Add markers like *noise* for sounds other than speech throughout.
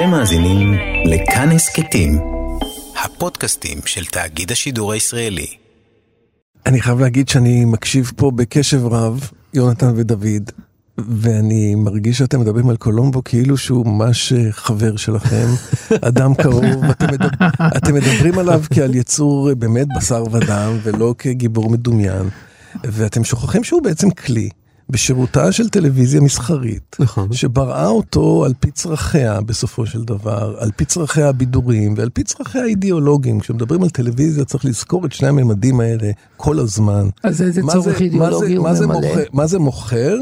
אתם מאזינים לכאן הסכתים, הפודקאסטים של תאגיד השידור הישראלי. אני חייב להגיד שאני מקשיב פה בקשב רב, יונתן ודוד, ואני מרגיש שאתם מדברים על קולומבו כאילו שהוא ממש אה, חבר שלכם, *laughs* אדם קרוב, אתם, מדבר, אתם מדברים עליו כעל יצור אה, באמת בשר ודם, ולא כגיבור מדומיין, ואתם שוכחים שהוא בעצם כלי. בשירותה של טלוויזיה מסחרית, נכון. שבראה אותו על פי צרכיה בסופו של דבר, על פי צרכיה הבידוריים ועל פי צרכיה האידיאולוגיים. כשמדברים על טלוויזיה צריך לזכור את שני הממדים האלה כל הזמן. אז איזה צורך זה- אידיאולוגי מה הוא זה- זה ממלא? מה זה מוכר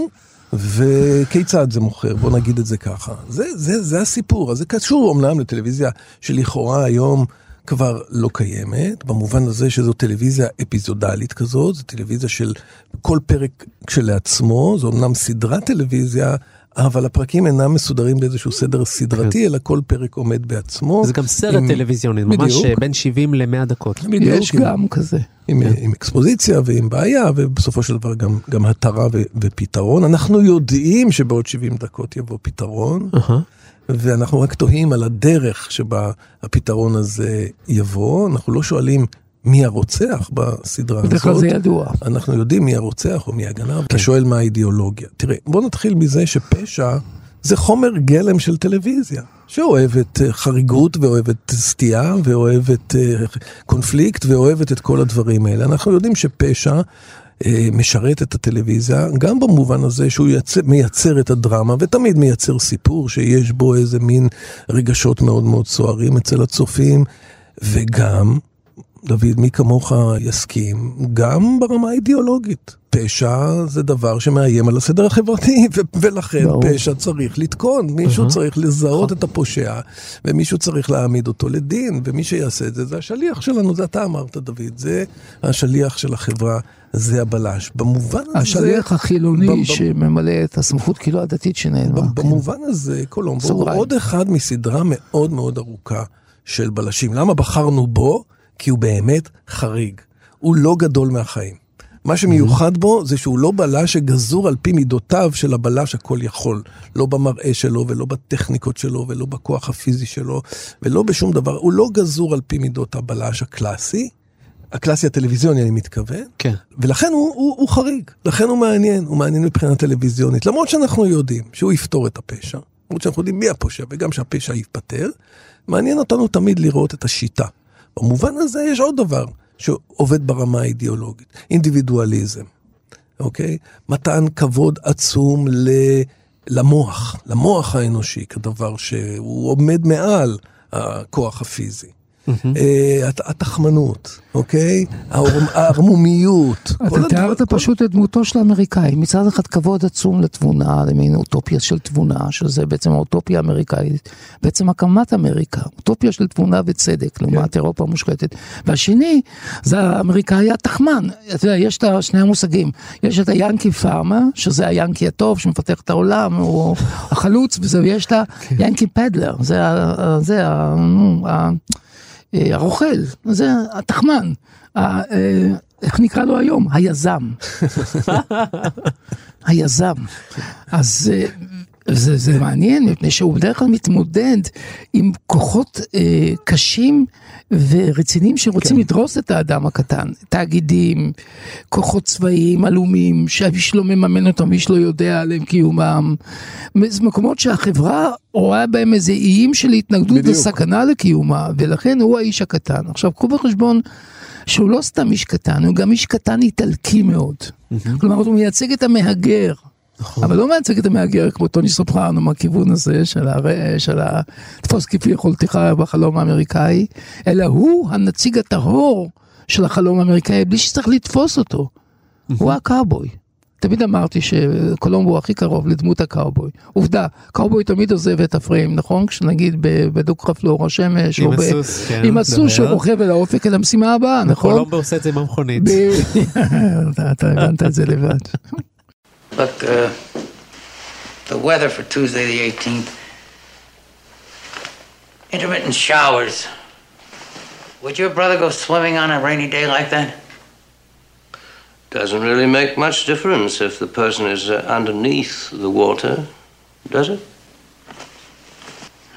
וכיצד זה מוכר, בוא נגיד את זה ככה. זה, זה, זה הסיפור, אז זה קשור אומנם לטלוויזיה שלכאורה היום כבר לא קיימת, במובן הזה שזו טלוויזיה אפיזודלית כזאת, זו טלוויזיה של כל פרק כשלעצמו, זו אמנם סדרת טלוויזיה, אבל הפרקים אינם מסודרים באיזשהו סדר סדרתי, אלא כל פרק עומד בעצמו. זה גם סרט עם- טלוויזיוני, ממש. אה, בין 70 ל-100 דקות. בדיוק, יש עם- גם כזה. עם, עם אקספוזיציה ועם בעיה, ובסופו של דבר גם, גם התרה ו, ופתרון. אנחנו יודעים שבעוד 70 דקות יבוא פתרון, אהה. ואנחנו רק תוהים על הדרך שבה הפתרון הזה יבוא. אנחנו לא שואלים מי הרוצח בסדרה בדרך כלל הזאת. זה ידוע. אנחנו יודעים מי הרוצח או מי הגנב, כן. אתה שואל מה האידיאולוגיה. תראה, בוא נתחיל מזה שפשע זה חומר גלם של טלוויזיה, שאוהבת אה, חריגות ואוהבת סטייה ואוהבת אה, קונפליקט ואוהבת את כל הדברים האלה. אנחנו יודעים שפשע משרת את הטלוויזיה, גם במובן הזה שהוא יצר, מייצר את הדרמה, ותמיד מייצר סיפור שיש בו איזה מין רגשות מאוד מאוד סוערים אצל הצופים, וגם דוד, מי כמוך יסכים, גם ברמה האידיאולוגית. פשע זה דבר שמאיים על הסדר החברתי, *laughs* ו- ולכן ברור. פשע צריך לתקון. מישהו צריך לזהות את הפושע, ומישהו צריך להעמיד אותו לדין, ומי שיעשה את זה זה השליח שלנו, זה אתה אמרת, דוד, זה השליח של החברה, זה הבלש. במובן הזה... השליח החילוני שממלא את הסמכות כאילו הדתית שנעלמה. כן. במובן הזה, קולומבו הוא. עוד אחד מסדרה מאוד מאוד ארוכה של בלשים. למה בחרנו בו? כי הוא באמת חריג. הוא לא גדול מהחיים. מה שמיוחד בו זה שהוא לא בלש שגזור על פי מידותיו של הבלש הכל יכול. לא במראה שלו ולא בטכניקות שלו ולא בכוח הפיזי שלו ולא בשום דבר. הוא לא גזור על פי מידות הבלש הקלאסי, הקלאסי הטלוויזיוני אני מתכוון, כן. ולכן הוא, הוא, הוא חריג, לכן הוא מעניין, הוא מעניין מבחינה טלוויזיונית, למרות שאנחנו יודעים שהוא יפתור את הפשע, למרות שאנחנו יודעים מי הפושע וגם שהפשע ייפתר, מעניין אותנו תמיד לראות את השיטה. במובן הזה יש עוד דבר שעובד ברמה האידיאולוגית, אינדיבידואליזם, אוקיי? מתן כבוד עצום ל... למוח, למוח האנושי, כדבר שהוא עומד מעל הכוח הפיזי. אה, הת- התחמנות, אוקיי? הערמומיות. אתה תיארת פשוט את דמותו של האמריקאי. מצד אחד כבוד עצום לתבונה, למין אוטופיה של תבונה, שזה בעצם האוטופיה האמריקאית, בעצם הקמת אמריקה, אוטופיה של תבונה וצדק, לעומת אירופה המושחתת. והשני, זה האמריקאי התחמן. אתה יודע, יש את שני המושגים, יש את היאנקי פארמה, שזה היאנקי הטוב שמפתח את העולם, הוא החלוץ ויש את היאנקי פדלר, זה ה- הרוכל, זה התחמן, אה, איך נקרא לו היום? היזם. *laughs* היזם. אז אה, זה, זה מעניין, מפני שהוא בדרך כלל מתמודד עם כוחות אה, קשים ורציניים שרוצים כן. לדרוס את האדם הקטן. תאגידים, כוחות צבאיים, עלומים, שאיש לא מממן אותם, איש לא יודע עליהם קיומם. זה מקומות שהחברה רואה בהם איזה איים של התנגדות בדיוק. וסכנה לקיומה, ולכן הוא האיש הקטן. עכשיו, קחו בחשבון שהוא לא סתם איש קטן, הוא גם איש קטן איטלקי מאוד. כלומר, הוא מייצג את המהגר. אבל לא מייצג את המהגר כמו טוני סופרנו מהכיוון הזה של, הר... של ה... תפוס כפי יכולתך בחלום האמריקאי, אלא הוא הנציג הטהור של החלום האמריקאי בלי שצריך לתפוס אותו. הוא הקאובוי. תמיד אמרתי שקולומבו הכי קרוב לדמות הקאובוי. עובדה, קאובוי תמיד עוזב את הפריים, נכון? כשנגיד בדו-קרב לאור השמש, עם הסוס, כן, עם הסוס. שרוכב אל האופק אל המשימה הבאה, נכון? קולומבו עושה את זה עם המכונית. *laughs* אתה הבנת את זה לבד. Look, uh, the weather for Tuesday the 18th. Intermittent showers. Would your brother go swimming on a rainy day like that? Doesn't really make much difference if the person is uh, underneath the water, does it?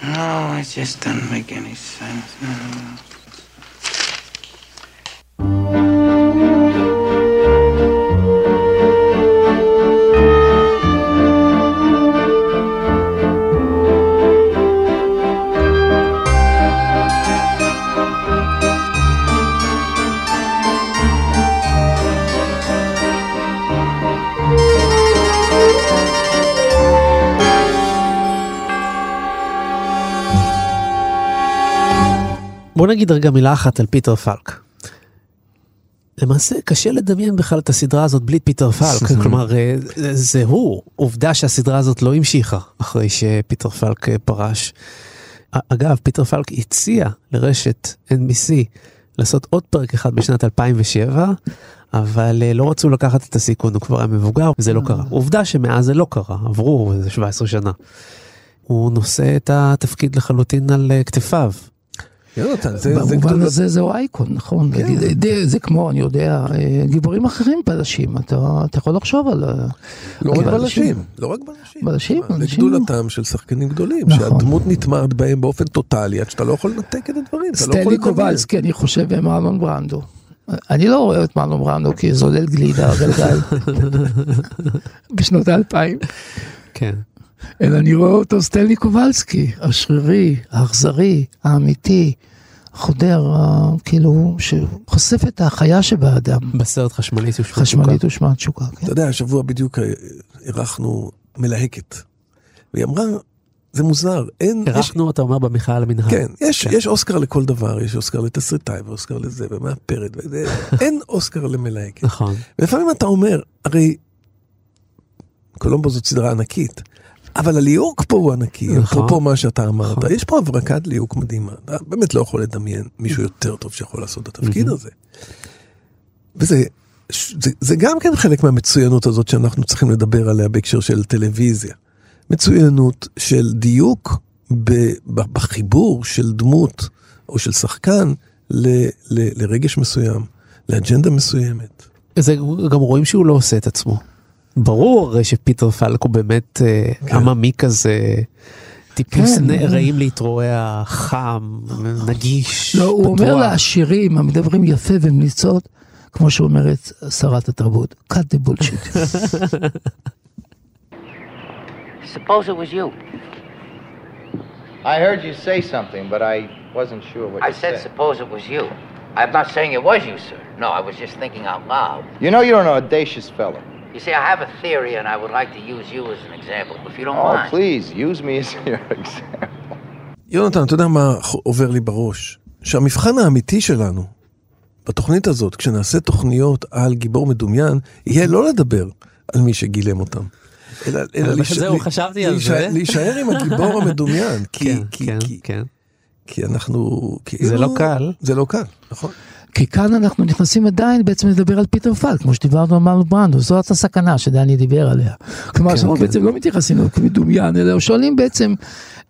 No, it just doesn't make any sense. No. בוא נגיד רגע מילה אחת על פיטר פלק. למעשה קשה לדמיין בכלל את הסדרה הזאת בלי פיטר פלק, *laughs* כלומר אה, זה הוא, עובדה שהסדרה הזאת לא המשיכה אחרי שפיטר פלק אה, פרש. אגב, פיטר פלק הציע לרשת NBC לעשות עוד פרק אחד בשנת 2007, אבל אה, לא רצו לקחת את הסיכון, הוא כבר היה מבוגר וזה לא קרה. עובדה שמאז זה לא קרה, עברו איזה 17 שנה. הוא נושא את התפקיד לחלוטין על כתפיו. יונתן, זה, זה במובן גדול... הזה זהו אייקון, נכון? כן. זה- זה- זה כמו, אני יודע, אה, גיבורים אחרים בלשים, אתה אתה יכול לחשוב על... אה, לא רק כן, בלשים, לא רק בלשים. בלשים, זה בלשים. גדולתם של שחקנים גדולים, נכון. שהדמות נטמעת בהם באופן טוטאלי, עד שאתה לא יכול לנתק את הדברים, לא סטלי. קובלסקי, אני חושב, ומרלון ברנדו. אני לא רואה את מרלון ברנדו כזולל גלידה גלגל *laughs* בשנות האלפיים, כן. אלא אני רואה אותו סטלי קובלסקי, השרירי, האכזרי, האמיתי, חודר, כאילו, שחושף את החיה שבאדם, בסרט חשמלית ושמונה חשמלית ושמעת תשוקה. כן. אתה יודע, השבוע בדיוק אה, אירחנו מלהקת, והיא אמרה, זה מוזר, אין... יש- אירחנו, אתה אומר, במחאה על המנהל. כן, יש, כן. יש אוסקר לכל דבר, יש אוסקר לתסריטאי ואוסקר לזה ומאפרת, *laughs* אין אוסקר למלהקת. נכון. ולפעמים אתה אומר, הרי קולומבו זאת סדרה ענקית, אבל הליהוק פה הוא ענקי, נכון. אפרופו מה שאתה אמרת, נכון. יש פה הברקת ליהוק מדהימה, אתה באמת לא יכול לדמיין מישהו יותר טוב שיכול לעשות את התפקיד הזה. וזה זה, זה גם כן חלק מהמצוינות הזאת שאנחנו צריכים לדבר עליה בהקשר של טלוויזיה. מצוינות של דיוק ב, ב, בחיבור של דמות או של שחקן ל, ל, לרגש מסוים, לאג'נדה מסוימת. זה גם רואים שהוא לא עושה את עצמו. ברור הרי שפיטר פלק הוא באמת אה, כן. עממי כזה, טיפוס כן. נעים להתרועע, חם, נגיש, לא, הוא אומר פתוח. לעשירים המדברים יפה ומליצות, כמו שאומרת שרת התרבות, cut the bullshit. Suppose it was you. I heard you say something, but I wasn't sure what I you said, suppose it was you. I'm not saying it was you, sir. No, I was just thinking out loud. You know you're an audacious fellow. You see, I have a theory, and I would like to use you as an example, if you don't Oh, mind. please, use me as your *laughs* example. יונתן, אתה יודע מה עובר לי בראש? שהמבחן האמיתי שלנו בתוכנית הזאת, כשנעשה תוכניות על גיבור מדומיין, יהיה לא לדבר על מי שגילם אותם. אלא, אלא להיש- זהו, לה- חשבתי על להישאר- זה. להישאר עם הגיבור *laughs* המדומיין, כי, כן, כי, כן, כי, כן. כי אנחנו... כאילו, זה לא קל. זה לא קל, נכון. כי כאן אנחנו נכנסים עדיין בעצם לדבר על פיטר פלק, כמו שדיברנו על מרלון ברנדו, זאת הסכנה שדני דיבר עליה. כלומר, שאנחנו כן. בעצם לא מתייחסים אליו כמדומיין, אלא שואלים בעצם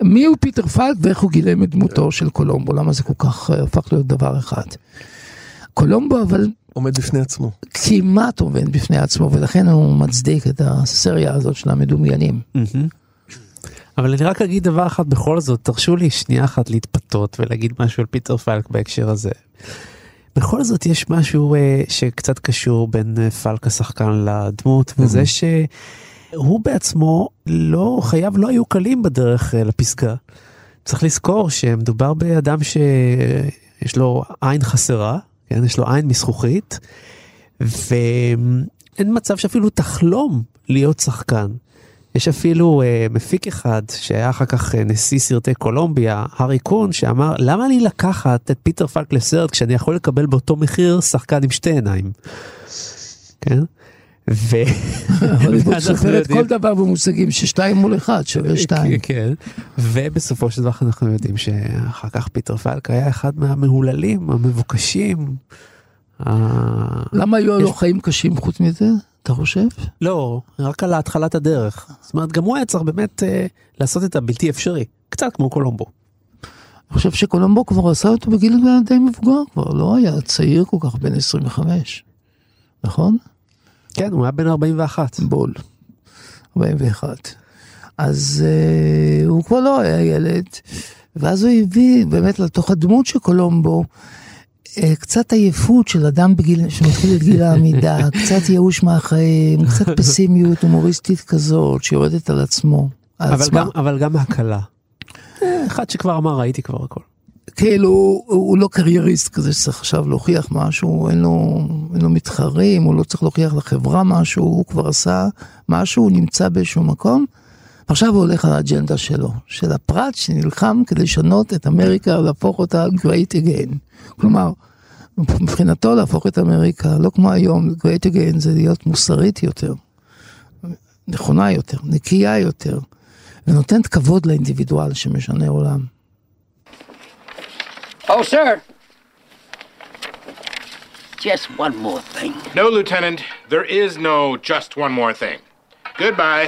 מי הוא פיטר פלק ואיך הוא גילם את דמותו של קולומבו, למה זה כל כך אה, הפך להיות דבר אחד. קולומבו אבל עומד בפני עצמו. כמעט עומד בפני עצמו, ולכן הוא מצדיק את הסריה הזאת של המדומיינים. אבל אני רק אגיד דבר אחד בכל זאת, תרשו לי שנייה אחת להתפתות ולהגיד משהו על פיטר פלק בהקשר הזה. בכל זאת יש משהו אה, שקצת קשור בין אה, פלק השחקן לדמות, וזה שהוא בעצמו לא, חייו לא היו קלים בדרך אה, לפסגה. צריך לזכור שמדובר באדם שיש לו עין חסרה, כן? יש לו עין מזכוכית, ואין מצב שאפילו תחלום להיות שחקן. יש אפילו אה, מפיק אחד שהיה אחר כך אה, נשיא סרטי קולומביה, הארי קון, שאמר למה לי לקחת את פיטר פלק לסרט כשאני יכול לקבל באותו מחיר שחקן עם שתי עיניים. כן? ו... אבל הוא *laughs* סופר את כל דבר במושגים ששתיים מול אחד שווה *laughs* שתיים. כן, ובסופו של דבר אנחנו יודעים שאחר כך פיטר פלק היה אחד מהמהוללים, המבוקשים. למה היו לו חיים קשים חוץ מזה, אתה חושב? לא, רק על התחלת הדרך. זאת אומרת, גם הוא היה צריך באמת אה, לעשות את הבלתי אפשרי, קצת כמו קולומבו. אני חושב שקולומבו כבר עשה אותו בגיל די מבוגר, כבר לא היה צעיר כל כך, בן 25, נכון? כן, הוא היה בן 41. בול, 41. אז uh, הוא כבר לא היה ילד, ואז הוא הביא באמת לתוך הדמות של קולומבו, אה, קצת עייפות של אדם בגיל, שמתחיל את גיל העמידה, *laughs* קצת ייאוש מהחיים, קצת *laughs* פסימיות הומוריסטית כזאת, שיורדת על עצמו. על אבל עצמה. גם, אבל גם הקלה. אה, אחד שכבר אמר, ראיתי כבר הכל. כאילו, הוא, הוא לא קרייריסט כזה שצריך עכשיו להוכיח משהו, אין לו, אין לו מתחרים, הוא לא צריך להוכיח לחברה משהו, הוא כבר עשה משהו, הוא נמצא באיזשהו מקום, ועכשיו הוא הולך על האג'נדה שלו, של הפרט שנלחם כדי לשנות את אמריקה, להפוך אותה great again. כלומר, מבחינתו להפוך את אמריקה, לא כמו היום, great again זה להיות מוסרית יותר, נכונה יותר, נקייה יותר, ונותנת כבוד לאינדיבידואל שמשנה עולם. Oh, sir. Just one more thing. No, Lieutenant, there is no just one more thing. Goodbye.